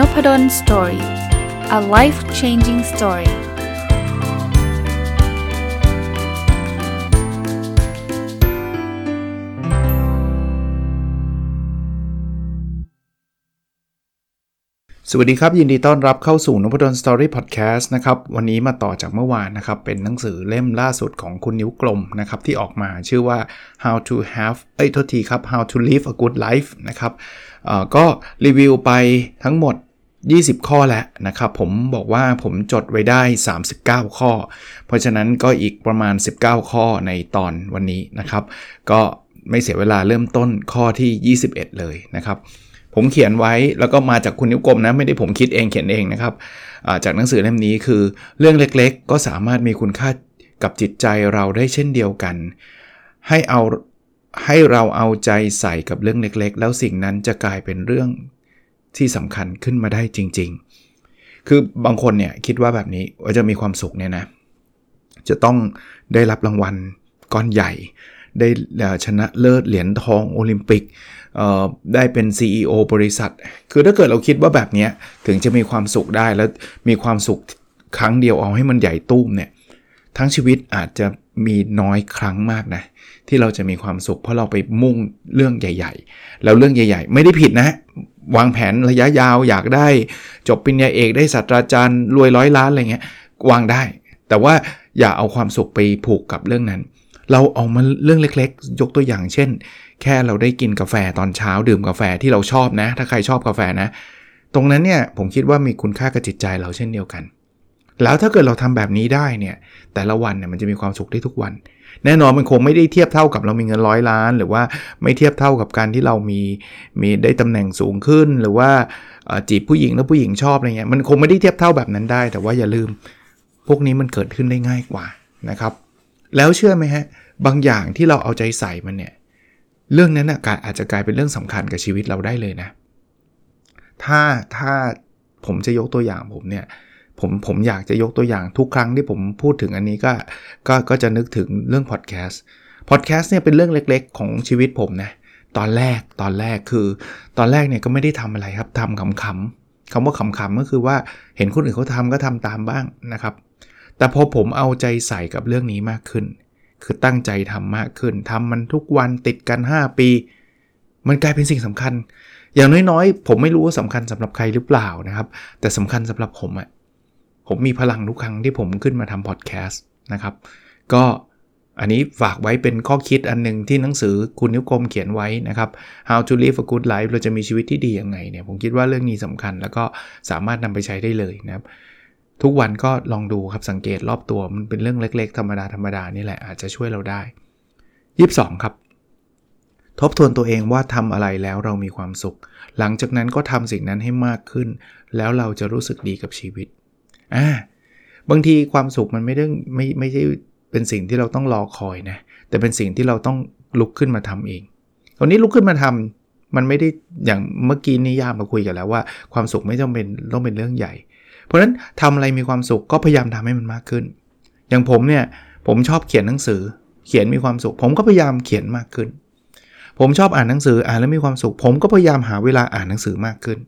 Nopadol's Story a life changing story สวัสดีครับ ยินดีต้อนรับเข้าสู่นพดล Story พอดแคสต์นะครับ วันนี้มาต่อจากเมื่อวานนะครับ เป็นหนังสือเล่มล่าสุดของคุณนิ้วกลมนะครับ ที่ออกมาชื่อว่า how to have เอ้ยโทษทีครับ how to live a good life นะครับก็รีวิวไปทั้งหมด 20 ข้อแล้วนะครับผมบอกว่าผมจดไว้ได้ 39 ข้อ เพราะฉะนั้นก็อีกประมาณ 19 ข้อในตอนวันนี้นะครับ ก็ไม่เสียเวลาเริ่มต้นข้อที่ 21 เลยนะครับ ผมเขียนไว้แล้วก็มาจากคุณนิ้วกลมนะ ไม่ได้ผมคิดเองเขียนเองนะครับจากหนังสือเล่มนี้คือเรื่องเล็กๆ ก็สามารถมีคุณค่ากับจิตใจเราได้เช่นเดียวกัน ให้เอาให้เราเอาใจใส่กับเรื่องเล็กๆ แล้วสิ่งนั้นจะกลายเป็นเรื่อง ที่สำคัญขึ้นมาได้จริง ๆ คือบางคนเนี่ยคิดว่าแบบนี้ว่าจะมีความสุขเนี่ยนะ จะต้องได้รับรางวัลก้อนใหญ่ ได้ชนะเลิศเหรียญทองโอลิมปิก ได้เป็น CEO บริษัท คือถ้าเกิดเราคิดว่าแบบนี้ถึงจะมีความสุขได้แล้วมีความสุขครั้งเดียวเอาให้มันใหญ่ตุ้มเนี่ยทั้งชีวิตอาจจะมีน้อยครั้งมากนะ ที่เราจะมีความสุข เพราะเราไปมุ่งเรื่องใหญ่ ๆ แล้วเรื่องใหญ่ ๆ ไม่ได้ผิดนะ วางแผนระยะยาว อยากได้จบปริญญาเอกได้ศาสตราจารย์รวยร้อยล้านอะไรเงี้ยวางได้ แต่ว่าอย่าเอาความสุขไปผูกกับเรื่องนั้น เราเอามาเรื่องเล็กๆ ยกตัวอย่างเช่น แค่เราได้กินกาแฟตอนเช้าดื่มกาแฟที่เราชอบนะ ถ้าใครชอบกาแฟนะ ตรงนั้นเนี่ยผมคิดว่ามีคุณค่ากับจิตใจเราเช่นเดียวกัน แล้วถ้าเกิดเราทำแบบนี้ได้เนี่ยแต่ละวันเนี่ยมันจะมีความสุขได้ทุกวัน แน่นอนมันคงไม่ได้เทียบเท่ากับเรามีเงินร้อยล้าน หรือว่าไม่เทียบเท่ากับการที่เรามีมีได้ตำแหน่งสูงขึ้น หรือว่าจีบผู้หญิงแล้วผู้หญิงชอบอะไรเงี้ยมันคงไม่ได้เทียบเท่าแบบนั้นได้ แต่ว่าอย่าลืม พวกนี้มันเกิดขึ้นได้ง่ายกว่านะครับ แล้วเชื่อไหมฮะบางอย่างที่เราเอาใจใส่มันเนี่ยเรื่องนั้นอาจจะกลายเป็นเรื่องสำคัญกับชีวิตเราได้เลยนะ ถ้าถ้าผมจะยกตัวอย่างผมเนี่ย ผมผมอยากจะยกตัวอย่างทุกครั้งที่ผมพูดถึงอันนี้ก็ก็ก็จะนึกถึงเรื่องพอดแคสต์พอดแคสต์เนี่ยเป็นเรื่องเล็ก ๆ ของชีวิตผมนะตอนแรกตอนแรกคือ ตอนแรกเนี่ยก็ไม่ได้ทำอะไรครับทำขำๆคำว่าขำๆก็คือว่าเห็นคนอื่นเขาทำก็ทำตามบ้างนะครับ แต่พอผมเอาใจใส่กับเรื่องนี้มากขึ้น คือตั้งใจทำมากขึ้นทำมันทุกวันติดกัน 5 ปี มันกลายเป็นสิ่งสำคัญ อย่างน้อยๆ ผมไม่รู้ว่าสำคัญสำหรับใครหรือเปล่านะครับ แต่สำคัญสำหรับผมอะ ผมมีพลังทุกครั้งที่ผมขึ้นมาทำพอดแคสต์นะครับ ก็อันนี้ฝากไว้เป็นข้อคิดอันหนึ่งที่หนังสือคุณนิ้วกลมเขียนไว้นะครับ How to live a good life เราจะมีชีวิตที่ดียังไงเนี่ย ผมคิดว่าเรื่องนี้สำคัญ แล้วก็สามารถนำไปใช้ได้เลยนะครับ ทุกวันก็ลองดูครับสังเกตรอบตัวมันเป็นเรื่องเล็กๆ ธรรมดาธรรมดานี่แหละอาจจะช่วยเราได้ 22 ครับ ทบทวนตัวเองว่าทำอะไรแล้วเรามีความสุข หลังจากนั้นก็ทำสิ่งนั้นให้มากขึ้น แล้วเราจะรู้สึกดีกับชีวิต อ่าบางทีความสุขมันไม่ได้ไม่ไม่ใช่เป็นสิ่งที่เราต้องรอคอยนะแต่เป็นสิ่งที่เราต้องลุกขึ้นมาทำเองตอนนี้ลุกขึ้นมาทำมันไม่ได้อย่างเมื่อกี้นิยามเราคุยกันแล้วว่าความสุขไม่จำเป็นต้องเป็นเรื่องใหญ่ เพราะฉะนั้นทำอะไรมีความสุขก็พยายามทำให้มันมากขึ้น อย่างผมเนี่ยผมชอบเขียนหนังสือ เขียนมีความสุข ผมก็พยายามเขียนมากขึ้น ผมชอบอ่านหนังสืออ่านแล้วมีความสุข ผมก็พยายามหาเวลาอ่านหนังสือมากขึ้น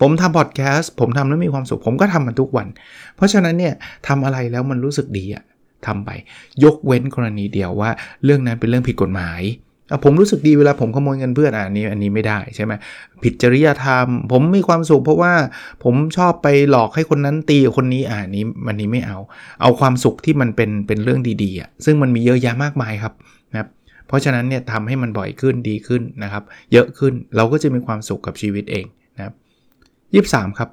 ผมทำพอดแคสต์ผมทำแล้วมีความสุข ผมก็ทำมันทุกวัน เพราะฉะนั้นเนี่ยทำอะไรแล้วมันรู้สึกดีอะทำไป ยกเว้นกรณีเดียวว่า เรื่องนั้นเป็นเรื่องผิดกฎหมายผมรู้สึกดีเวลาผมขโมยเงินเพื่อนอันนี้อันนี้ไม่ได้ใช่ไหมผิดจริยธรรม ผมมีความสุขเพราะว่าผมชอบไปหลอกให้คนนั้นตีคนนี้อ่านี้มันนี้ไม่เอา เอาความสุขที่มันเป็นเป็นเรื่องดีๆอะซึ่งมันมีเยอะแยะมากมายครับนะครับเพราะฉะนั้นเนี่ยทำให้มันบ่อยขึ้นดีขึ้นนะครับ เยอะขึ้นเราก็จะมีความสุขกับชีวิตเอง 23 ครับ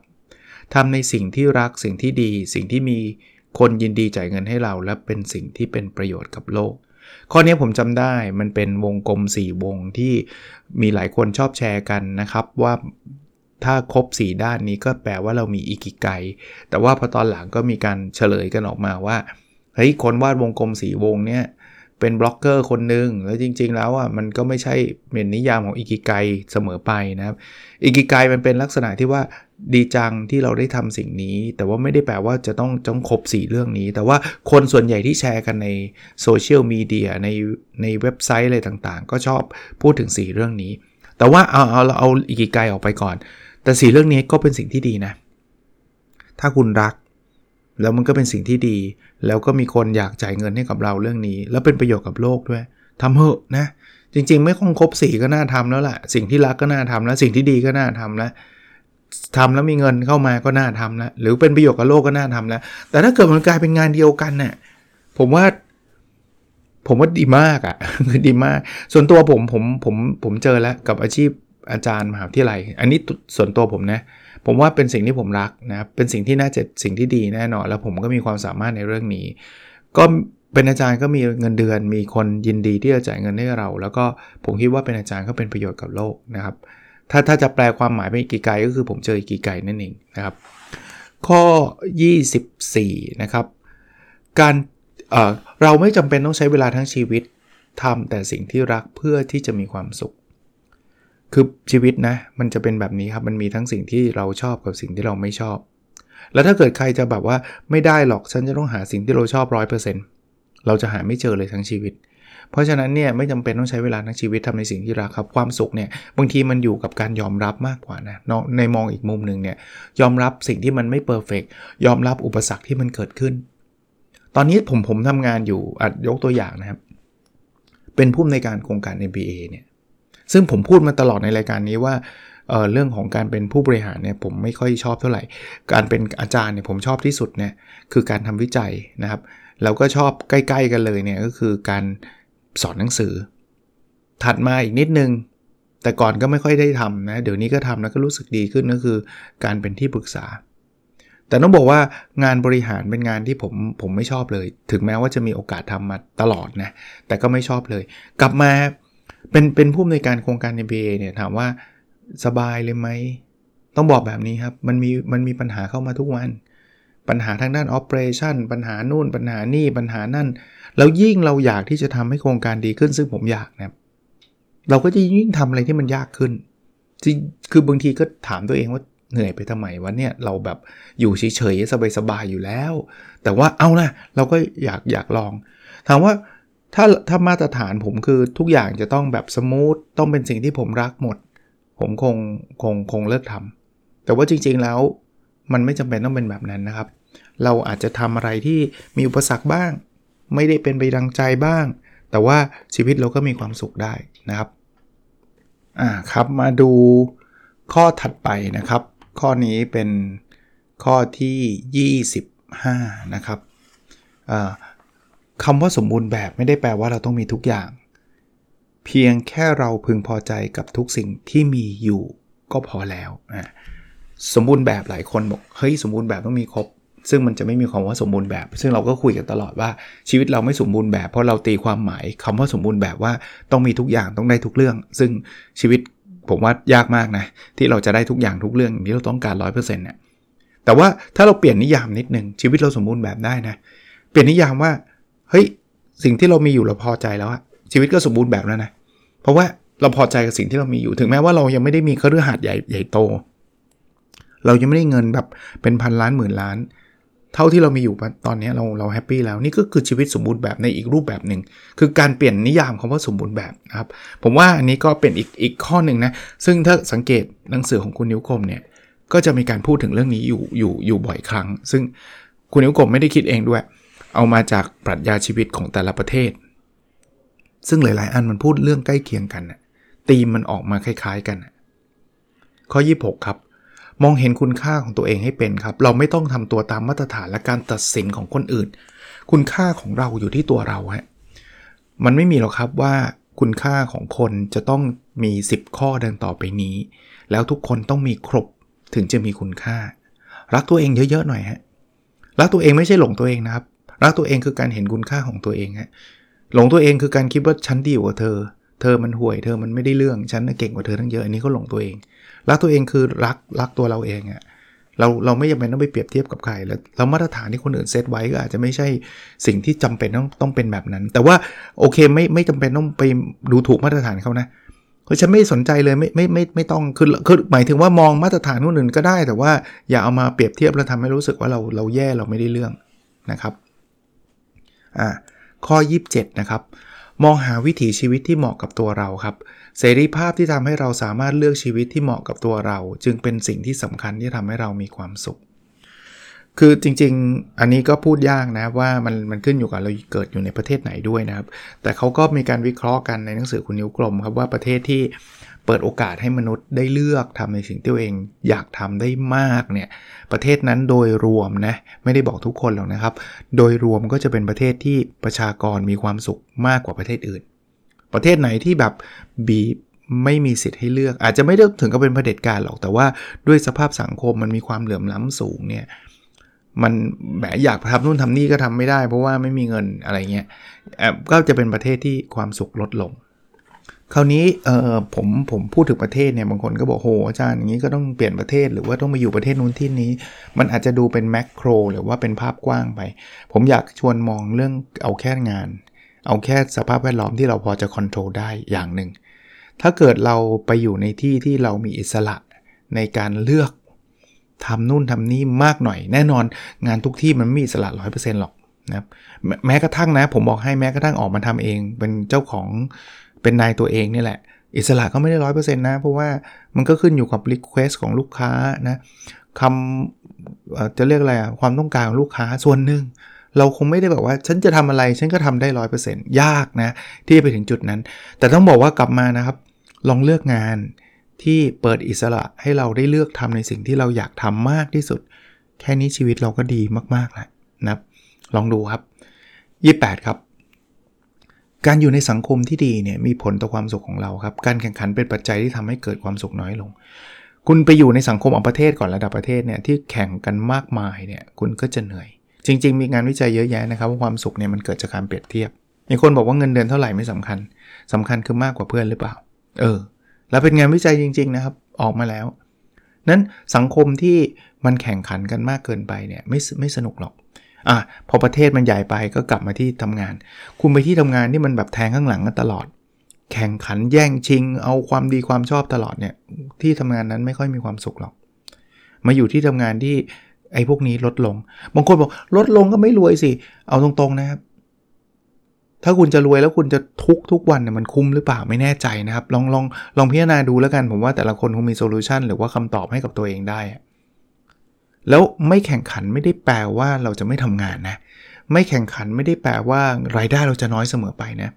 ทำในสิ่งที่รักสิ่งที่ดี สิ่งที่มีคนยินดีจ่ายเงินให้เรา และเป็นสิ่งที่เป็นประโยชน์กับโลก ข้อนี้ผมจำได้มันเป็นวงกลม 4 วงที่มีหลายคนชอบแชร์กันนะครับว่าถ้าครบ 4 ด้านนี้ก็แปลว่าเรามีอิกิไก แต่ว่าพอตอนหลังก็มีการเฉลยกันออกมาว่าเฮ้ยคนวาดวงกลม4วงเนี่ย เป็นบล็อกเกอร์คนหนึ่งแล้วจริง ๆ แล้วอะมันก็ไม่ใช่เป็นนิยามของอิกิไกเสมอไปนะครับอิกิไกมันเป็นลักษณะที่ว่าดีจังที่เราได้ทำสิ่งนี้ แต่ว่าไม่ได้แปลว่าจะต้องต้องครบ 4 เรื่องนี้ แต่ว่าคนส่วนใหญ่ที่แชร์กันในโซเชียลมีเดียในในเว็บไซต์อะไรต่างๆ ก็ชอบพูดถึง 4 เรื่องนี้ แต่ว่าเอาเอาเราเอาอิกิไกออกไปก่อน แต่สีเรื่องนี้ก็เป็นสิ่งที่ดีนะ ถ้าคุณรัก แล้วมันก็เป็นสิ่งที่ดี แล้วก็มีคนอยากจ่ายเงินให้กับเราเรื่องนี้ แล้วเป็นประโยชน์กับโลกด้วยทำเถอะนะ จริง ๆ ไม่คงครบสีก็น่าทำแล้วแหละสิ่งที่รักก็น่าทำแล้ว สิ่งที่ดีก็น่าทำแล้วทำแล้วมีเงินเข้ามาก็น่าทำแล้วหรือเป็นประโยชน์กับโลกก็น่าทำแล้ว แต่ถ้าเกิดมันกลายเป็นงานเดียวกันเนี่ยผมว่าผมว่าดีมากอะ่ะคือดีมาก ส่วนตัวผมผมผมผมเจอแล้วกับอาชีพอาจารย์มหาวิทยาลัย อันนี้ส่วนตัวผมนะ ผมว่าเป็นสิ่งที่ผมรักนะเป็นสิ่งที่น่าจะสิ่งที่ดีแน่นอน แล้วผมก็มีความสามารถในเรื่องนี้ ก็เป็นอาจารย์ก็มีเงินเดือน มีคนยินดีที่จะจ่ายเงินให้เรา แล้วก็ผมคิดว่าเป็นอาจารย์ก็เป็นประโยชน์กับโลกนะครับ ถ้าถ้าจะแปลความหมายไปอีกกี่ไกลก็คือผมเจออีกกี่ไกลนั่นเองนะครับ ข้อ 24 นะครับ การเเราไม่จำเป็นต้องใช้เวลาทั้งชีวิตทำแต่สิ่งที่รักเพื่อที่จะมีความสุข คือชีวิตนะ มันจะเป็นแบบนี้ครับ มันมีทั้งสิ่งที่เราชอบกับสิ่งที่เราไม่ชอบ แล้วถ้าเกิดใครจะแบบว่าไม่ได้หรอกฉันจะต้องหาสิ่งที่เราชอบร้อยเปอร์เซ็นต์เราจะหาไม่เจอเลยทั้งชีวิต เพราะฉะนั้นเนี่ยไม่จำเป็นต้องใช้เวลาทั้งชีวิตทำในสิ่งที่รักครับ ความสุขเนี่ยบางทีมันอยู่กับการยอมรับมากกว่านะในมองอีกมุมหนึ่งเนี่ยยอมรับสิ่งที่มันไม่เพอร์เฟกยอมรับอุปสรรคที่มันเกิดขึ้น ตอนนี้ผมผมทำงานอยู่อัดยกตัวอย่างนะครับ เป็นผู้ในการโครงการ MBA เนี่ย ซึ่งผมพูดมาตลอดในรายการนี้ว่าเเรื่องของการเป็นผู้บริหารเนี่ยผมไม่ค่อยชอบเท่าไหร่ การเป็นอาจารย์เนี่ยผมชอบที่สุดเนี่ยคือการทำวิจัยนะครับ แล้วก็ชอบใกล้ ๆ กันเลยเนี่ยก็คือการสอนหนังสือ ถัดมาอีกนิดนึง แต่ก่อนก็ไม่ค่อยได้ทำนะเดี๋ยวนี้ก็ทำแล้วก็รู้สึกดีขึ้นก็คือ การเป็นที่ปรึกษา แต่ต้องบอกว่างานบริหารเป็นงานที่ผมผมไม่ชอบเลย ถึงแม้ว่าจะมีโอกาสทำมาตลอดนะแต่ก็ไม่ชอบเลย กลับมา เป็นเป็นผู้อำนวยการโครงการ MBA เนี่ยถามว่าสบายเลยไหม ต้องบอกแบบนี้ครับ มันมีมันมีปัญหาเข้ามาทุกวัน ปัญหาทางด้าน operation ปัญหานู่นปัญหานี่ปัญหานั่น แล้วยิ่งเราอยากที่จะทำให้โครงการดีขึ้นซึ่งผมอยากนะเราก็จะยิ่งทำอะไรที่มันยากขึ้นจริงคือบางทีก็ถามตัวเองว่าเหนื่อยไปทำไมวะเนี่ยเราแบบอยู่เฉยๆสบายๆอยู่แล้ว แต่ว่าเอานะเราก็อยากอยากลอง ถามว่า ถ้าถ้ามาตรฐานผมคือทุกอย่างจะต้องแบบสมูทต้องเป็นสิ่งที่ผมรักหมด ผมคงคงคงเลิกทำแต่ว่าจริงๆแล้วมันไม่จำเป็นต้องเป็นแบบนั้นนะครับ เราอาจจะทำอะไรที่มีอุปสรรคบ้าง ไม่ได้เป็นไปดังใจบ้าง แต่ว่าชีวิตเราก็มีความสุขได้นะครับอ่าครับมาดูข้อถัดไปนะครับ ข้อนี้เป็นข้อที่ 25 นะครับอ่า คำว่าสมบูรณ์แบบไม่ได้แปลว่าเราต้องมีทุกอย่าง เพียงแค่เราพึงพอใจกับทุกสิ่งที่มีอยู่ก็พอแล้วสมบูรณ์แบบหลายคนบอกเฮ้ยสมบูรณ์แบบต้องมีครบ ซึ่งมันจะไม่มีความว่าสมบูรณ์แบบ ซึ่งเราก็คุยกันตลอดว่าชีวิตเราไม่สมบูรณ์แบบ เพราะเราตีความหมายคำว่าสมบูรณ์แบบว่าต้องมีทุกอย่างต้องได้ทุกเรื่อง ซึ่งชีวิตผมว่ายากมากนะที่เราจะได้ทุกอย่างทุกเรื่องที่เราต้องการร้อยเปอร์เซ็นต์เนี่ยแต่ว่าถ้าเราเปลี่ยนนิยามนิดนึงชีวิตเราสมบูรณ์แบบได้นะเปลี่ยนนิยามว่า เฮ้ยสิ่งที่เรามีอยู่เราพอใจแล้วอะชีวิตก็สมบูรณ์แบบแล้วนะเพราะว่าเราพอใจกับสิ่งที่เรามีอยู่ถึงแม้ว่าเรายังไม่ได้มีเครือข่ายใหญ่ใหญ่โต เรายังไม่ได้เงินแบบเป็นพันล้านหมื่นล้าน เท่าที่เรามีอยู่ตอนนี้เราเราแฮปปี้แล้วนี่ก็คือชีวิตสมบูรณ์แบบในอีกรูปแบบหนึ่งคือการเปลี่ยนนิยามคำว่าสมบูรณ์แบบนะครับผมว่าอันนี้ก็เป็นอีกอีกข้อหนึ่งนะซึ่งถ้าสังเกตหนังสือของคุณนิ้วคมเนี่ยก็จะมีการพูดถึงเรื่องนี้อยู่อยู่อยู่บ่อยครั้ง ซึ่งคุณนิ้วคมไม่ได้คิดเองด้วย เอามาจากปรัชญาชีวิตของแต่ละประเทศ ซึ่งหลาย ๆ อันมันพูดเรื่องใกล้เคียงกันตีมมันออกมาคล้าย ๆ กัน ข้อ 26 ครับ มองเห็นคุณค่าของตัวเองให้เป็นครับ เราไม่ต้องทำตัวตามมาตรฐานและการตัดสินของคนอื่น คุณค่าของเราอยู่ที่ตัวเราฮะมันไม่มีหรอกครับว่าคุณค่าของคนจะต้องมี 10 ข้อดังต่อไปนี้ แล้วทุกคนต้องมีครบถึงจะมีคุณค่า รักตัวเองเยอะ ๆ หน่อยฮะรักตัวเองไม่ใช่หลงตัวเองนะครับ รักตัวเองคือการเห็นคุณค่าของตัวเองฮะหลงตัวเองคือการคิดว่าฉันดีกว่าเธอ เธอมันห่วยเธอมันไม่ได้เรื่องฉันเก่งกว่าเธอทั้งเยอะอันนี้ก็หลงตัวเอง รักตัวเองคือรักรักตัวเราเองอะเราเราไม่จำเป็นต้องไปเปรียบเทียบกับใครแล้วมาตรฐานที่คนอื่นเซตไว้ก็อาจจะไม่ใช่สิ่งที่จำเป็นต้องต้องเป็นแบบนั้น แต่ว่าโอเคไม่ไม่จำเป็นต้องไปดูถูกมาตรฐานเขานะคือฉันไม่สนใจเลยไม่ไม่ไม่ไม่ต้องคือคือหมายถึงว่ามองมาตรฐานคนอื่นก็ได้ แต่ว่าอย่าเอามาเปรียบเทียบแล้วทำให้รู้สึกว่าเราเราแย่เราไม่ได้เรื่องนะครับ อ่าข้อ 27 นะครับ มองหาวิถีชีวิตที่เหมาะกับตัวเราครับ เสรีภาพที่ทำให้เราสามารถเลือกชีวิตที่เหมาะกับตัวเรา จึงเป็นสิ่งที่สำคัญที่ทำให้เรามีความสุข คือจริงๆ อันนี้ก็พูดยากนะว่ามันมันขึ้นอยู่กับเราเกิดอยู่ในประเทศไหนด้วยนะครับ แต่เขาก็มีการวิเคราะห์กันในหนังสือคุณนิ้วกลมครับว่าประเทศที่ เปิดโอกาสให้มนุษย์ได้เลือกทำในสิ่งที่ตัวเองอยากทำได้มากเนี่ยประเทศนั้นโดยรวมนะไม่ได้บอกทุกคนหรอกนะครับ โดยรวมก็จะเป็นประเทศที่ประชากรมีความสุขมากกว่าประเทศอื่น ประเทศไหนที่แบบบีไม่มีสิทธิ์ให้เลือก อาจจะไม่ได้ถึงกับเป็นเผด็จการหรอกแต่ว่าด้วยสภาพสังคมมันมีความเหลื่อมล้ำสูงเนี่ยมันแหมอยากทำนู่นทำนี่ก็ทำไม่ได้ เพราะว่าไม่มีเงินอะไรเงี้ยก็จะเป็นประเทศที่ความสุขลดลง คราวนี้เออผมผมพูดถึงประเทศเนี่ยบางคนก็บอกโหอาจารย์อย่างนี้ก็ต้องเปลี่ยนประเทศหรือว่าต้องมาอยู่ประเทศนู้นที่นี้ มันอาจจะดูเป็นแมกโรหรือว่าเป็นภาพกว้างไป ผมอยากชวนมองเรื่องเอาแค่งาน เอาแค่สภาพแวดล้อมที่เราพอจะควบคุมได้อย่างหนึ่งถ้าเกิดเราไปอยู่ในที่ที่เรามีอิสระในการเลือกทำนู่นทำนี่มากหน่อย แน่นอนงานทุกที่มันไม่มีอิสระร้อยเปอร์เซ็นต์หรอกนะแม้กระทั่งนะ ผมบอกให้แม้กระทั่งออกมาทำเอง เป็นเจ้าของ เป็นนายตัวเองนี่แหละ อิสระก็ไม่ได้ร้อยเปอร์เซ็นต์นะ เพราะว่ามันก็ขึ้นอยู่กับ request ของลูกค้านะคำจะเรียกอะไรอะความต้องการของลูกค้าส่วนหนึ่งเราคงไม่ได้แบบว่า ฉันจะทำอะไร ฉันก็ทำได้ร้อยเปอร์เซ็นต์ยากนะ ที่จะไปถึงจุดนั้น แต่ต้องบอกว่ากลับมานะครับ ลองเลือกงานที่เปิดอิสระให้เราได้เลือกทำในสิ่งที่เราอยากทำมากที่สุด แค่นี้ชีวิตเราก็ดีมากๆแล้วนะลองดูครับ 28 ครับ การอยู่ในสังคมที่ดีเนี่ยมีผลต่อความสุขของเราครับ การแข่งขันเป็นปัจจัยที่ทำให้เกิดความสุขน้อยลง คุณไปอยู่ในสังคมของประเทศก่อนระดับประเทศเนี่ยที่แข่งกันมากมายเนี่ยคุณก็จะเหนื่อย จริง ๆ มีงานวิจัยเยอะแยะนะครับว่าความสุขเนี่ยมันเกิดจากการเปรียบเทียบมีคนบอกว่าเงินเดือนเท่าไหร่ไม่สำคัญสำคัญคือมากกว่าเพื่อนหรือเปล่า เออ แล้วเป็นงานวิจัยจริง ๆ นะครับ ออกมาแล้ว นั้นสังคมที่มันแข่งขันกันมากเกินไปเนี่ยไม่ไม่สนุกหรอก อะพอประเทศมันใหญ่ไปก็กลับมาที่ทำงาน คุณไปที่ทำงานที่มันแบบแทงข้างหลังกันตลอด แข่งขันแย่งชิง เอาความดีความชอบตลอดเนี่ย ที่ทำงานนั้นไม่ค่อยมีความสุขหรอก มาอยู่ที่ทำงานที่ไอ้พวกนี้ลดลง บางคนบอกลดลงก็ไม่รวยสิ เอาตรงๆนะครับ ถ้าคุณจะรวยแล้วคุณจะทุกทุกวันเนี่ยมันคุ้มหรือเปล่าไม่แน่ใจนะครับ ลองลองลองพิจารณาดูแล้วกันผมว่าแต่ละคนคงมี solution หรือว่าคำตอบให้กับตัวเองได้ แล้วไม่แข่งขันไม่ได้แปลว่าเราจะไม่ทำงานนะ ไม่แข่งขันไม่ได้แปลว่ารายได้เราจะน้อยเสมอไปนะ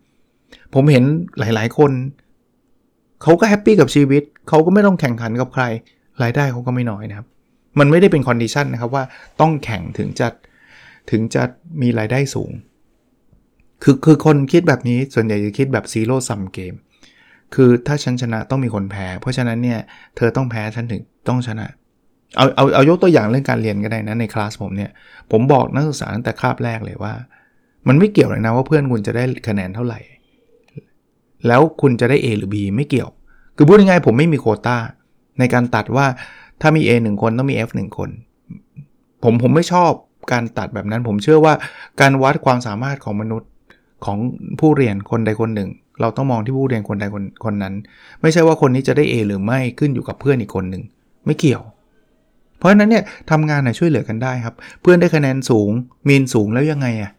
ผมเห็นหลาย ๆ คนเขาก็ happy กับชีวิต เขาก็ไม่ต้องแข่งขันกับใคร รายได้เขาก็ไม่น้อยนะครับ มันไม่ได้เป็น condition นะครับว่าต้องแข่งถึงจะถึงจะมีรายได้สูง คือคือคนคิดแบบนี้ส่วนใหญ่จะคิดแบบซีโร่ซัมเกม คือถ้าฉันชนะต้องมีคนแพ้ เพราะฉะนั้นเนี่ยเธอต้องแพ้ฉันถึงต้องชนะ เอาเอาเอายกตัวอย่างเรื่องการเรียนก็ได้นะในคลาสผมเนี่ยผมบอกนักศึกษาตั้งแต่คาบแรกเลยว่า มันไม่เกี่ยวเลยนะว่าเพื่อนคุณจะได้คะแนนเท่าไหร่ แล้วคุณจะได้ A หรือ B ไม่เกี่ยว คือพูดง่ายๆผมไม่มีโคต้าในการตัดว่าถ้ามี A 1 คนต้องมี F 1 คน ผมผมไม่ชอบการตัดแบบนั้น ผมเชื่อว่าการวัดความสามารถของมนุษย์ของผู้เรียนคนใดคนหนึ่ง เราต้องมองที่ผู้เรียนคนใดคนคนนั้น ไม่ใช่ว่าคนนี้จะได้ A หรือไม่ขึ้นอยู่กับเพื่อนอีกคนหนึ่งไม่เกี่ยว เพราะฉะนั้นเนี่ยทำงานนะช่วยเหลือกันได้ครับ เพื่อนได้คะแนนสูงมีนสูงแล้วยังไงอะ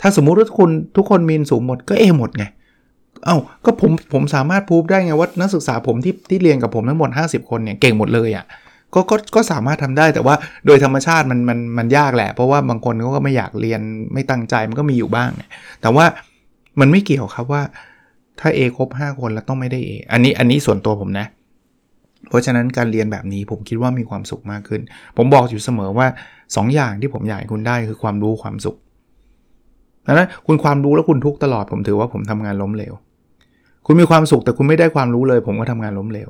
ถ้าสมมุติว่าคุณทุกคนมีนสูงหมดก็เอหมดไงเอา้าก็ผมผมสามารถพูดได้ไงว่านักศึกษาผมที่ที่เรียนกับผมทั้งหมด 50 คนเนี่ยเก่งหมดเลยอะ่ะก็ก็ก็สามารถทำได้แต่ว่าโดยธรรมชาติมันมันมันยากแหละ เพราะว่าบางคนเขาก็ไม่อยากเรียนไม่ตั้งใจมันก็มีอยู่บ้าง แต่ว่ามันไม่เกี่ยวครับว่าถ้า A ครบ 5 คนแล้วต้องไม่ได้ A อันนี้อันนี้ส่วนตัวผมนะ เพราะฉะนั้นการเรียนแบบนี้ผมคิดว่ามีความสุขมากขึ้น ผมบอกอยู่เสมอว่า 2ออย่างที่ผมอยากให้คุณได้คือความรู้ความสุขดังนั้นคุณความรู้แล้วคุณทุกตลอด ผมถือว่าผมทำงานล้มเหลว คุณมีความสุขแต่คุณไม่ได้ความรู้เลย ผมก็ทำงานล้มเหลว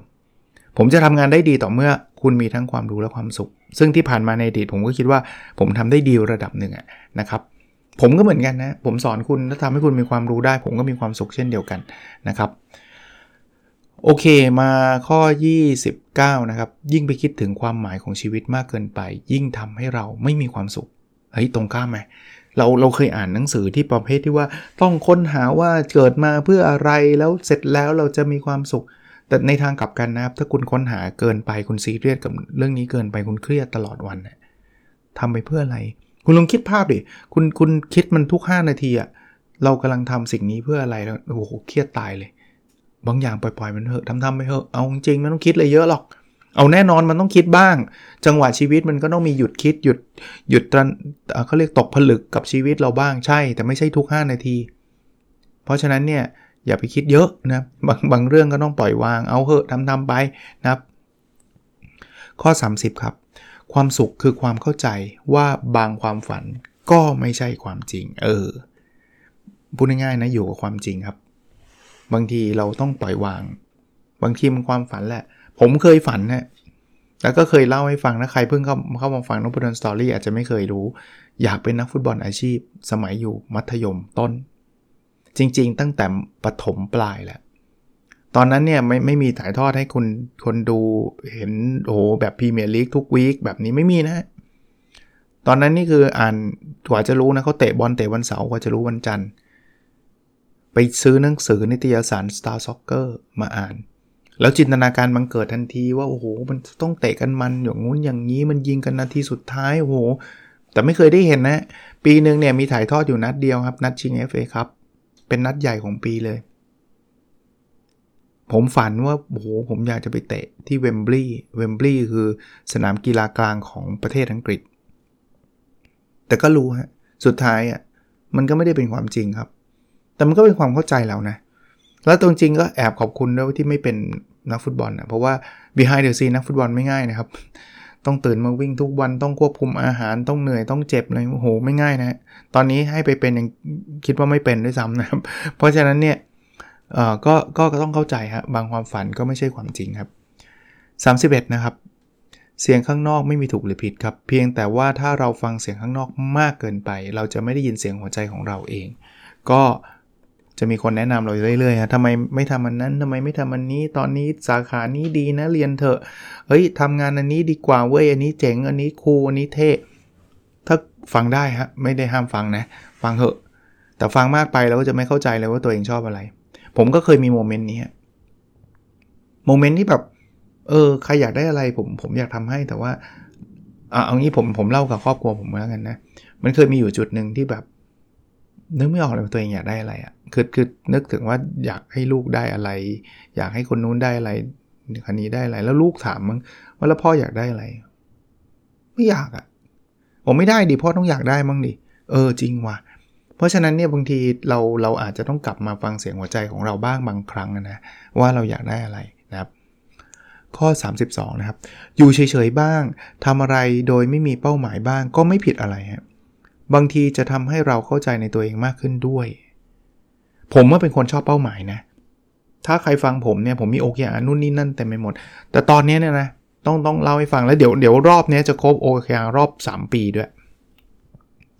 ผมจะทำงานได้ดีต่อเมื่อคุณมีทั้งความรู้และความสุข ซึ่งที่ผ่านมาในอดีตผมก็คิดว่าผมทำได้ดีระดับหนึ่งนะครับ ผมก็เหมือนกันนะ ผมสอนคุณแล้วทำให้คุณมีความรู้ได้ ผมก็มีความสุขเช่นเดียวกันนะครับ โอเคมาข้อ 29 นะครับ ยิ่งไปคิดถึงความหมายของชีวิตมากเกินไป ยิ่งทำให้เราไม่มีความสุขเฮ้ยตรงข้ามไหมเราเราเคยอ่านหนังสือที่ประเภทที่ว่าต้องค้นหาว่าเกิดมาเพื่ออะไรแล้วเสร็จแล้วเราจะมีความสุข แต่ในทางกลับกันนะครับ ถ้าคุณค้นหาเกินไปคุณซีเรียสกับเรื่องนี้เกินไปคุณเครียดตลอดวันทำไปเพื่ออะไร คุณลองคิดภาพดิคุณคุณคิดมันทุก 5 นาทีอะเรากำลังทำสิ่งนี้เพื่ออะไรแล้วโอ้โหเครียดตายเลย บางอย่างปล่อยๆมันเถอะทำๆไปเถอะเอาจริงไม่ต้องคิดเลยเยอะหรอก เอาแน่นอนมันต้องคิดบ้าง จังหวะชีวิตมันก็ต้องมีหยุดคิดหยุดหยุดเขาเรียกตกผลึกกับชีวิตเราบ้างใช่ แต่ไม่ใช่ทุก 5 นาที เพราะฉะนั้นเนี่ยอย่าไปคิดเยอะนะบางบางเรื่องก็ต้องปล่อยวางเอาเถอะทำทำไปนะครับ ข้อ 30 ครับ ความสุขคือความเข้าใจว่าบางความฝันก็ไม่ใช่ความจริง เออพูดง่ายๆนะอยู่กับความจริงครับ บางทีเราต้องปล่อยวาง บางทีมันความฝันแหละ ผมเคยฝันนะแล้วก็เคยเล่าให้ฟังนะใครเพิ่งเข้าเข้ามาฟังนพดลสตอรี่อาจจะไม่เคยรู้ อยากเป็นนักฟุตบอลอาชีพ สมัยอยู่มัธยมต้น จริง ๆ ตั้งแต่ปฐมปลายแหละ ตอนนั้นเนี่ยไม่ไม่มีถ่ายทอดให้คนคนดูเห็นโอ้โหแบบพรีเมียร์ลีกทุกวีคแบบนี้ไม่มีนะ ตอนนั้นนี่คืออ่านกว่าจะรู้นะเขาเตะบอลเตะวันเสาร์กว่าจะรู้วันจันทร์ ไปซื้อหนังสือนิตยสาร Star Soccer มาอ่าน แล้วจินตนาการบังเกิดทันทีว่า โอ้โห มันต้องเตะกันมันอย่างงู้นอย่างนี้มันยิงกันนาทีสุดท้าย โอ้โห แต่ไม่เคยได้เห็นนะ ปีหนึ่งเนี่ยมีถ่ายทอดอยู่นัดเดียวครับ นัดชิง FA ครับ เป็นนัดใหญ่ของปีเลย ผมฝันว่า โอ้โห ผมอยากจะไปเตะที่เวมบลีย์เวมบลีย์คือสนามกีฬากลางของประเทศอังกฤษ แต่ก็รู้ฮะสุดท้ายอะมันก็ไม่ได้เป็นความจริงครับ แต่มันก็เป็นความเข้าใจเรานะ แล้วตรงจริงก็แอบขอบคุณด้วยที่ไม่เป็นนักฟุตบอลนะเพราะว่า behind the scene นักฟุตบอลไม่ง่ายนะครับ ต้องตื่นมาวิ่งทุกวันต้องควบคุมอาหารต้องเหนื่อยต้องเจ็บเลยโอ้โหไม่ง่ายนะ ตอนนี้ให้ไปเป็นยังคิดว่าไม่เป็นด้วยซ้ำนะครับ เพราะฉะนั้นเนี่ยเอ่อก็ก็ต้องเข้าใจฮะบางความฝันก็ไม่ใช่ความจริงครับ 31 นะครับ เสียงข้างนอกไม่มีถูกหรือผิดครับ เพียงแต่ว่าถ้าเราฟังเสียงข้างนอกมากเกินไป เราจะไม่ได้ยินเสียงหัวใจของเราเอง ก็ จะมีคนแนะนำเราเรื่อยๆฮะทำไมไม่ทำอันนั้นทำไมไม่ทำอันนี้ ตอนนี้สาขานี้ดีนะเรียนเถอะ เฮ้ยทำงานอันนี้ดีกว่าเว้ย อันนี้เจ๋ง อันนี้คูลอันนี้เท่ ถ้าฟังได้ฮะ ไม่ได้ห้ามฟังนะ ฟังเถอะ แต่ฟังมากไปเราก็จะไม่เข้าใจเลยว่าตัวเองชอบอะไร ผมก็เคยมีโมเมนต์นี้โมเมนต์ที่แบบ เออ ใครอยากได้อะไรผม ผมอยากทำให้แต่ว่าอะเอางี้ผม ผมเล่ากับครอบครัวผมแล้วกันนะ มันเคยมีอยู่จุดหนึ่งที่แบบ นึกไม่ออกเลยว่าตัวเองอยากได้อะไรอะ่ะ คือคือนึกถึงว่าอยากให้ลูกได้อะไร อยากให้คนนู้นได้อะไรคนนี้ได้อะไร แล้วลูกถามมึงว่าแล้วพ่ออยากได้อะไร ไม่อยากอะ่ะผมไม่ได้ดิพ่อต้องอยากได้มั้งดิเออจริงว่ะเพราะฉะนั้นเนี่ยบางทีเราเราอาจจะต้องกลับมาฟังเสียงหัวใจของเราบ้างบางครั้งนะว่าเราอยากได้อะไรนะครับข้อ 32 นะครับ อยู่เฉยๆบ้างทำอะไรโดยไม่มีเป้าหมายบ้างก็ไม่ผิดอะไรฮะบางทีจะทำให้เราเข้าใจในตัวเองมากขึ้นด้วย ผมว่าเป็นคนชอบเป้าหมายนะ ถ้าใครฟังผมเนี่ยผมมีโอเคอานู่นนี่นั่นเต็มไปหมด แต่ตอนนี้เนี่ยนะต้องต้องเล่าให้ฟังแล้วเดี๋ยวเดี๋ยวรอบนี้จะครบโอเคารอบ 3 ปีด้วย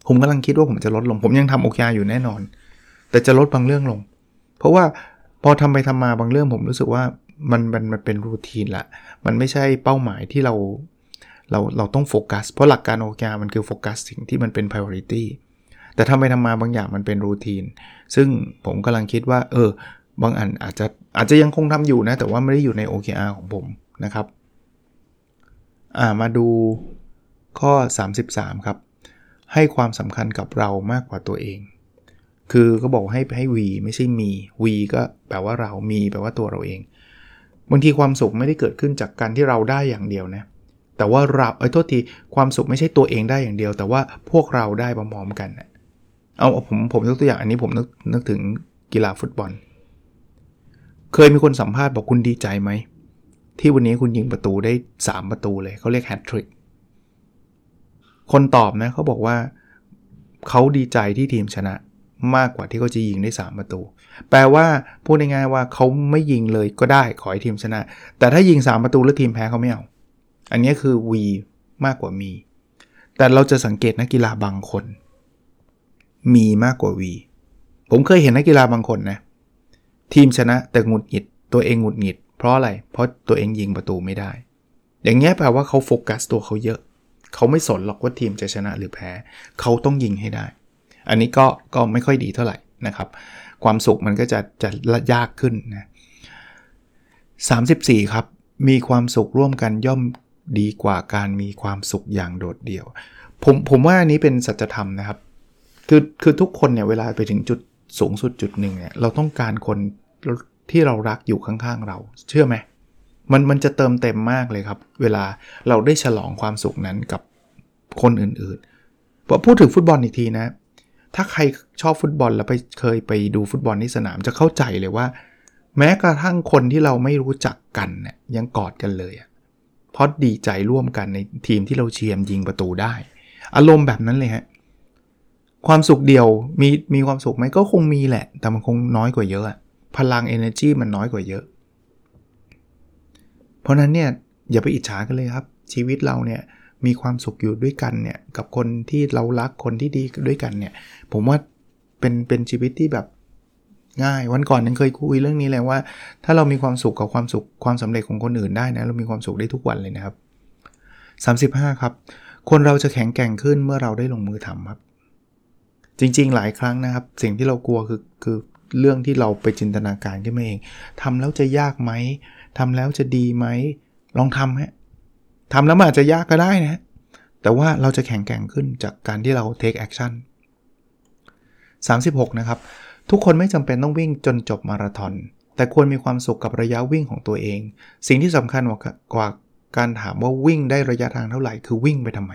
ผมกำลังคิดว่าผมจะลดลง ผมยังทำโอเคอยู่แน่นอน แต่จะลดบางเรื่องลง เพราะว่าพอทำไปทำมาบางเรื่องผมรู้สึกว่ามันมันมันเป็นรูทีนละ มันไม่ใช่เป้าหมายที่เราเราเราต้องโฟกัส เพราะหลักการ OKR มันคือโฟกัสสิ่งที่มันเป็น priority แต่ทำไปทำมาบางอย่างมันเป็นรูทีน ซึ่งผมกำลังคิดว่าเออบางอันอาจจะอาจจะยังคงทำอยู่นะ แต่ว่าไม่ได้อยู่ใน OKR ของผมนะครับอ่ามาดูข้อ 33 ครับ ให้ความสำคัญกับเรามากกว่าตัวเอง คือก็บอกให้ให้วีไม่ใช่มีวีก็แปลว่าเรามีแปลว่าตัวเราเอง บางทีความสุขไม่ได้เกิดขึ้นจากการที่เราได้อย่างเดียวนะ แต่ว่าเราไอ้โทษที ความสุขไม่ใช่ตัวเองได้อย่างเดียว แต่ว่าพวกเราได้พร้อมๆกัน เอาผมผมยกตัวอย่างอันนี้ผมนึกนึกถึงกีฬาฟุตบอล เคยมีคนสัมภาษณ์บอกคุณดีใจไหม ที่วันนี้คุณยิงประตูได้ 3 ประตูเลยเขาเรียกแฮตทริกคนตอบนะเขาบอกว่าเขาดีใจที่ทีมชนะมากกว่าที่เขาจะยิงได้ 3 ประตู แปลว่าพูดง่ายๆว่าเขาไม่ยิงเลยก็ได้ขอให้ทีมชนะ แต่ถ้ายิง 3 ประตูแล้วทีมแพ้เขาไม่เอา อันนี้คือ V มากกว่ามี แต่เราจะสังเกตนักกีฬาบางคน มีมากกว่า V ผมเคยเห็นนักกีฬาบางคนนะ ทีมชนะแต่หงุดหงิด ตัวเองหงุดหงิด เพราะอะไร เพราะตัวเองยิงประตูไม่ได้ อย่างเงี้ยแปลว่าเขาโฟกัสตัวเขาเยอะ เขาไม่สนหรอกว่าทีมจะชนะหรือแพ้ เขาต้องยิงให้ได้ อันนี้ก็ก็ไม่ค่อยดีเท่าไหร่นะครับ ความสุขมันก็จะจะยากขึ้นนะ34 ครับ มีความสุขร่วมกันย่อมดีกว่าการมีความสุขอย่างโดดเดี่ยว ผมผมว่าอันนี้เป็นสัจธรรมนะครับ คือคือทุกคนเนี่ยเวลาไปถึงจุดสูงสุดจุดหนึ่งเนี่ยเราต้องการคนที่เรารักอยู่ข้างๆเรา เชื่อไหมมันมันจะเติมเต็มมากเลยครับ เวลาเราได้ฉลองความสุขนั้นกับคนอื่นๆพอพูดถึงฟุตบอลอีกทีนะ ถ้าใครชอบฟุตบอลแล้วไปเคยไปดูฟุตบอลที่สนามจะเข้าใจเลยว่า แม้กระทั่งคนที่เราไม่รู้จักกันเนี่ยยังกอดกันเลยเพราะดีใจร่วมกันในทีมที่เราเชียร์ยิงประตูได้ อารมณ์แบบนั้นเลยฮะ ความสุขเดียวมีมีความสุขไหมก็คงมีแหละ แต่มันคงน้อยกว่าเยอะ พลัง energy มันน้อยกว่าเยอะ เพราะนั้นเนี่ยอย่าไปอิจฉากันเลยครับ ชีวิตเราเนี่ยมีความสุขอยู่ด้วยกันเนี่ยกับคนที่เรารักคนที่ดีด้วยกันเนี่ย ผมว่าเป็นเป็นชีวิตที่แบบง่าย วันก่อนยังเคยคุยเรื่องนี้เลยว่า ถ้าเรามีความสุขกับความสุขความสำเร็จของคนอื่นได้นะเรามีความสุขได้ทุกวันเลยนะครับ 35 ครับ คนเราจะแข็งแกร่งขึ้นเมื่อเราได้ลงมือทำครับ จริง ๆ หลายครั้งนะครับ สิ่งที่เรากลัวคือคือเรื่องที่เราไปจินตนาการขึ้นมาเองทำแล้วจะยากไหมทำแล้วจะดีไหมลองทำฮะทำแล้วมันอาจจะยากก็ได้นะ แต่ว่าเราจะแข็งแกร่งขึ้นจากการที่เรา take action 36 นะครับ ทุกคนไม่จำเป็นต้องวิ่งจนจบมาราธอนแต่ควรมีความสุขกับระยะวิ่งของตัวเอง สิ่งที่สำคัญกว่าการถามว่าวิ่งได้ระยะทางเท่าไหร่ คือวิ่งไปทำไม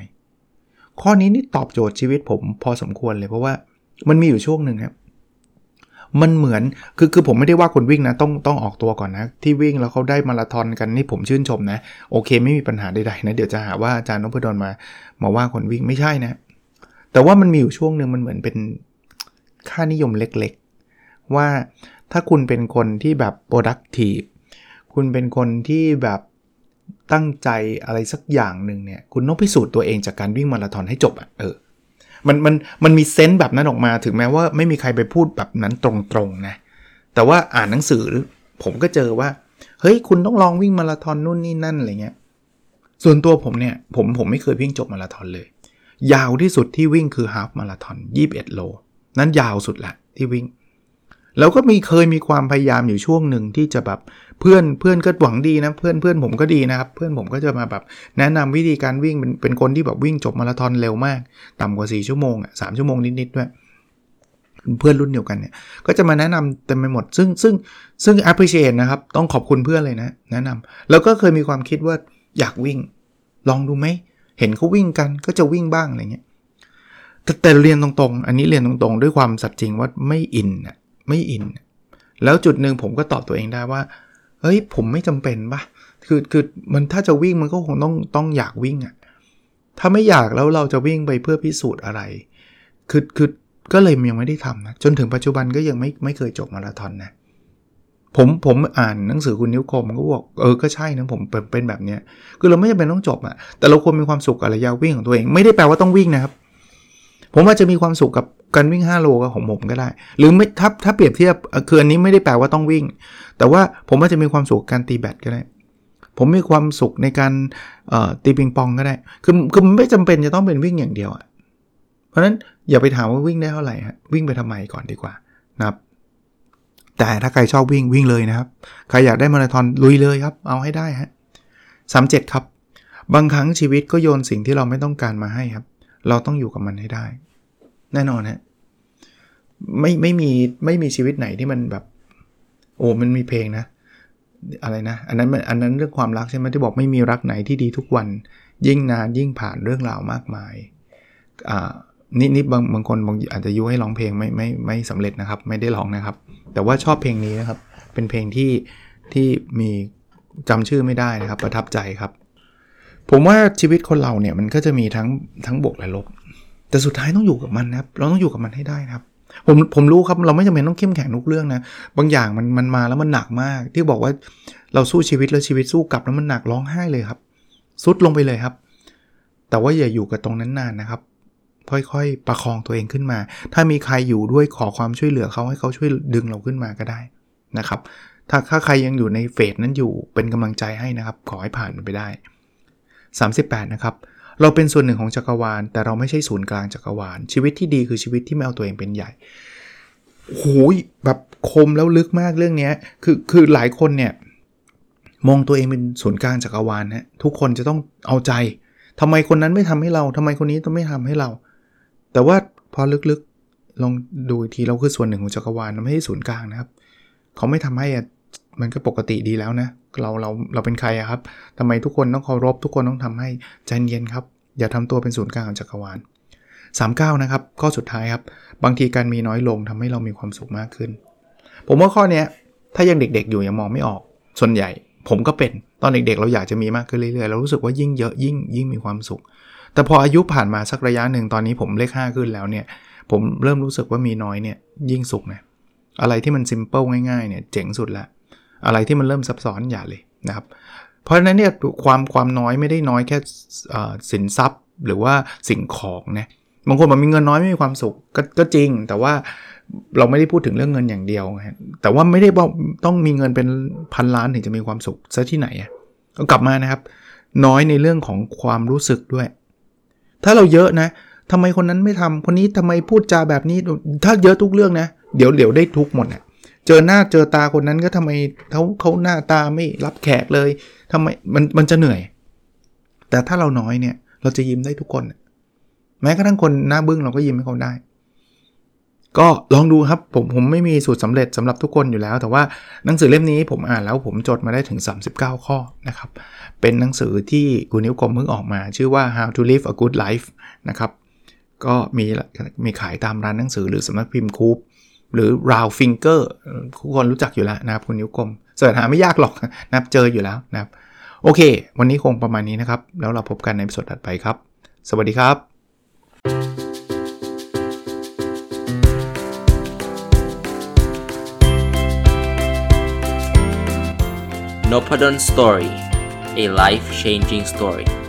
ข้อนี้นี่ตอบโจทย์ชีวิตผมพอสมควรเลยเพราะว่ามันมีอยู่ช่วงหนึ่งครับมันเหมือนคือคือผมไม่ได้ว่าคนวิ่งนะต้องต้องออกตัวก่อนนะ ที่วิ่งแล้วเขาได้มาราธอนกันนี่ผมชื่นชมนะ โอเคไม่มีปัญหาใดๆนะ เดี๋ยวจะหาว่าอาจารย์นพดลมา มาว่าคนวิ่งไม่ใช่นะ แต่ว่ามันมีอยู่ช่วงหนึ่งมันเหมือนเป็นค่านิยมเล็กๆ ว่าถ้าคุณเป็นคนที่แบบ productive คุณเป็นคนที่แบบ ตั้งใจอะไรสักอย่างหนึ่งเนี่ย คุณต้องพิสูจน์ตัวเองจากการวิ่งมาราธอนให้จบอะ่ะเออมันมันมันมีเซนต์แบบนั้นออกมาถึงแม้ว่าไม่มีใครไปพูดแบบนั้นตรงๆนะแต่ว่าอ่านหนังสือผมก็เจอว่า เฮ้ย คุณต้องลองวิ่งมาราธอนนู่นนี่นั่นอะไรเงี้ยส่วนตัวผมเนี่ยผมผมไม่เคยวิ่งจบมาราธอนเลย ยาวที่สุดที่วิ่งคือฮาฟมาราธอน21 โล นั้นยาวสุดแหละที่วิ่ง แล้วก็มีเคยมีความพยายามอยู่ช่วงหนึ่งที่จะแบบ เพื่อนเพื่อนก็หวังดีนะเพื่อนเพื่อนผมก็ดีนะครับ เพื่อนผมก็จะมาแบบแนะนำวิธีการวิ่งเป็นเป็นคนที่แบบวิ่งจบมาราธอนเร็วมาก ต่ำกว่า 4 ชั่วโมงอะสชั่วโมงนิดๆด้วยเพื่อนรุ่นเดียวกันเนี่ยก็จะมาแนะนำเต็มไปหมด ซึ่งซึ่งซึ่ง appreciate นะครับ ต้องขอบคุณเพื่อนเลยนะ แนะนำแล้วก็เคยมีความคิดว่าอยากวิ่ง ลองดูไหม เห็นเขาวิ่งกันก็จะวิ่งบ้างอะไรเงี้ยแต่แต่เรียนตรงๆ อันนี้เรียนตรงๆ ด้วยความสัตย์จริงว่าไม่อินอะไม่อิน แล้วจุดหนึ่งผมก็ตอบตัวเองได้ว่า เฮ้ยผมไม่จำเป็นปะคือคือมันถ้าจะวิ่งมันก็คงต้องต้องอยากวิ่งอะ่ะถ้าไม่อยากแล้วเราจะวิ่งไปเพื่อพิสูจน์อะไร คือคือก็เลยยังไม่ได้ทำนะ จนถึงปัจจุบันก็ยังไม่ไม่เคยจบมาราธอนนะ ผมผมอ่านหนังสือคุณนิ้วคมก็บอกเออก็ใช่นะผมเป็นเป็นแบบเนี้ย คือเราไม่จำเป็นต้องจบอะ่ะ แต่เราควรมีความสุขกับระยะวิ่งของตัวเอง ไม่ได้แปลว่าต้องวิ่งนะครับ ผมอาจจะมีความสุขกับการวิ่ง 5 โลกับของผมก็ได้ หรือไม่ถ้าถ้าเปรียบเทียบคืออันนี้ไม่ได้แปลว่าต้องวิ่ง แต่ว่าผมอาจจะมีความสุขการตีแบดก็ได้ ผมมีความสุขในการตีปิงปองก็ได้ คือคือไม่จำเป็นจะต้องเป็นวิ่งอย่างเดียวอะเพราะฉะนั้นอย่าไปถามว่าวิ่งได้เท่าไหร่ฮะวิ่งไปทำไมก่อนดีกว่านะครับ แต่ถ้าใครชอบวิ่งวิ่งเลยนะครับ ใครอยากได้มาราธอนลุยเลยครับ เอาให้ได้ฮะสามเจ็ดครับ บางครั้งชีวิตก็โยนสิ่งที่เราไม่ต้องการมาให้ครับ เราต้องอยู่กับมันให้ได้ แน่นอนฮะไม่ไม่มีไม่มีชีวิตไหนที่มันแบบ โอ้มันมีเพลงนะ อะไรนะ อันนั้นอันนั้นเรื่องความรักใช่ไหมที่บอกไม่มีรักไหนที่ดีทุกวัน ยิ่งนานยิ่งผ่านเรื่องราวมากมายอ่านี่นี่บางบางคนบางอาจจะยุให้ร้องเพลงไม่ไม่ไม่สำเร็จนะครับ ไม่ได้ร้องนะครับ แต่ว่าชอบเพลงนี้นะครับ เป็นเพลงที่ที่มีจำชื่อไม่ได้นะครับ ประทับใจครับ ผมว่าชีวิตคนเราเนี่ยมันก็จะมีทั้งทั้งบวกและลบ แต่สุดท้ายต้องอยู่กับมันนะครับ เราต้องอยู่กับมันให้ได้ครับผมผมรู้ครับเราไม่จำเป็นต้องเข้มแข็งทุกเรื่องนะ บางอย่างมันมันมาแล้วมันหนักมาก ที่บอกว่าเราสู้ชีวิตแล้วชีวิตสู้กลับแล้วมันหนักร้องไห้เลยครับ สุดลงไปเลยครับ แต่ว่าอย่าอยู่กับตรงนั้นนานนะครับ ค่อยๆ ประคองตัวเองขึ้นมา ถ้ามีใครอยู่ด้วยขอความช่วยเหลือเขาให้เขาช่วยดึงเราขึ้นมาก็ได้นะครับ ถ้าถ้าใครยังอยู่ในเฟสนั้นอยู่เป็นกำลังใจให้นะครับ ขอให้ผ่านมันไปได้ 38 นะครับ เราเป็นส่วนหนึ่งของจักรวาล แต่เราไม่ใช่ศูนย์กลางจักรวาล ชีวิตที่ดีคือชีวิตที่ไม่เอาตัวเองเป็นใหญ่โหยแบบคมแล้วลึกมากเรื่องนี้คือคือหลายคนเนี่ยมองตัวเองเป็นศูนย์กลางจักรวาลนะทุกคนจะต้องเอาใจทำไมคนนั้นไม่ทำให้เราทำไมคนนี้ต้องไม่ทำให้เรา แต่ว่าพอลึกๆลองดูอีกทีเราคือส่วนหนึ่งของจักรวาลเราไม่ใช่ศูนย์กลางนะครับ เขาไม่ทำให้ มันก็ปกติดีแล้วนะ เราเราเราเป็นใครอะครับทำไมทุกคนต้องเคารพ ทุกคนต้องทำให้ใจเย็นครับ อย่าทำตัวเป็นศูนย์กลางของจักรวาล39 นะครับ ข้อสุดท้ายครับ บางทีการมีน้อยลงทำให้เรามีความสุขมากขึ้น ผมว่าข้อเนี้ย ถ้ายังเด็กๆอยู่ยังมองไม่ออก ส่วนใหญ่ ผมก็เป็นตอนเด็กๆ เราอยากจะมีมากขึ้นเรื่อยๆเรารู้สึกว่ายิ่งเยอะยิ่งยิ่งมีความสุข แต่พออายุผ่านมาสักระยะหนึ่งตอนนี้ผมเลข5ขึ้นแล้วเนี่ยผมเริ่มรู้สึกว่ามีน้อยเนี่ยยิ่งสุขนะอะไรที่มันซิมเปิลง่ายๆเนี่ยเจ๋งสุดละ อะไรที่มันเริ่มซับซ้อนอย่าเลยนะครับ เพราะฉะนั้นเนี่ยความความน้อยไม่ได้น้อยแค่สินทรัพย์หรือว่าสิ่งของนะบางคนบอกมีเงินน้อยไม่มีความสุขกก็จริง แต่ว่าเราไม่ได้พูดถึงเรื่องเงินอย่างเดียวแต่ว่าไม่ได้บอกต้องมีเงินเป็นพันล้านถึงจะมีความสุขซะที่ไหนอะก็กลับมานะครับ น้อยในเรื่องของความรู้สึกด้วย ถ้าเราเยอะนะทำไมคนนั้นไม่ทำคนนี้ทำไมพูดจาแบบนี้ถ้าเยอะทุกเรื่องนะ เดี๋ยวเดี๋ยวได้ทุกหมดอะ เจอหน้าเจอตาคนนั้นก็ทำไมเขาเขาหน้าตาไม่รับแขกเลยทำไมมันมันจะเหนื่อย แต่ถ้าเราน้อยเนี่ย เราจะยิ้มได้ทุกคน แม้กระทั่งคนหน้าบึ้งเราก็ยิ้มให้เขาได้ ก็ลองดูครับผมผมไม่มีสูตรสำเร็จสำหรับทุกคนอยู่แล้ว แต่ว่าหนังสือเล่มนี้ผมอ่านแล้วผมจดมาได้ถึง 39 ข้อนะครับ เป็นหนังสือที่กูนิ้วกลมเพิ่งออกมา ชื่อว่า how to live a good life นะครับก็มีมีขายตามร้านหนังสือหรือสำนักพิมพ์คูป หรือ round finger ทุกคนรู้จักอยู่แล้วนะครับคุณนิ้วกลมเสิร์ชหาไม่ยากหรอกนะครับเจออยู่แล้วนะครับ โอเค วันนี้คงประมาณนี้นะครับ แล้วเราพบกันในสดถัดไปครับ สวัสดีครับ n o p a d o n Story a life changing story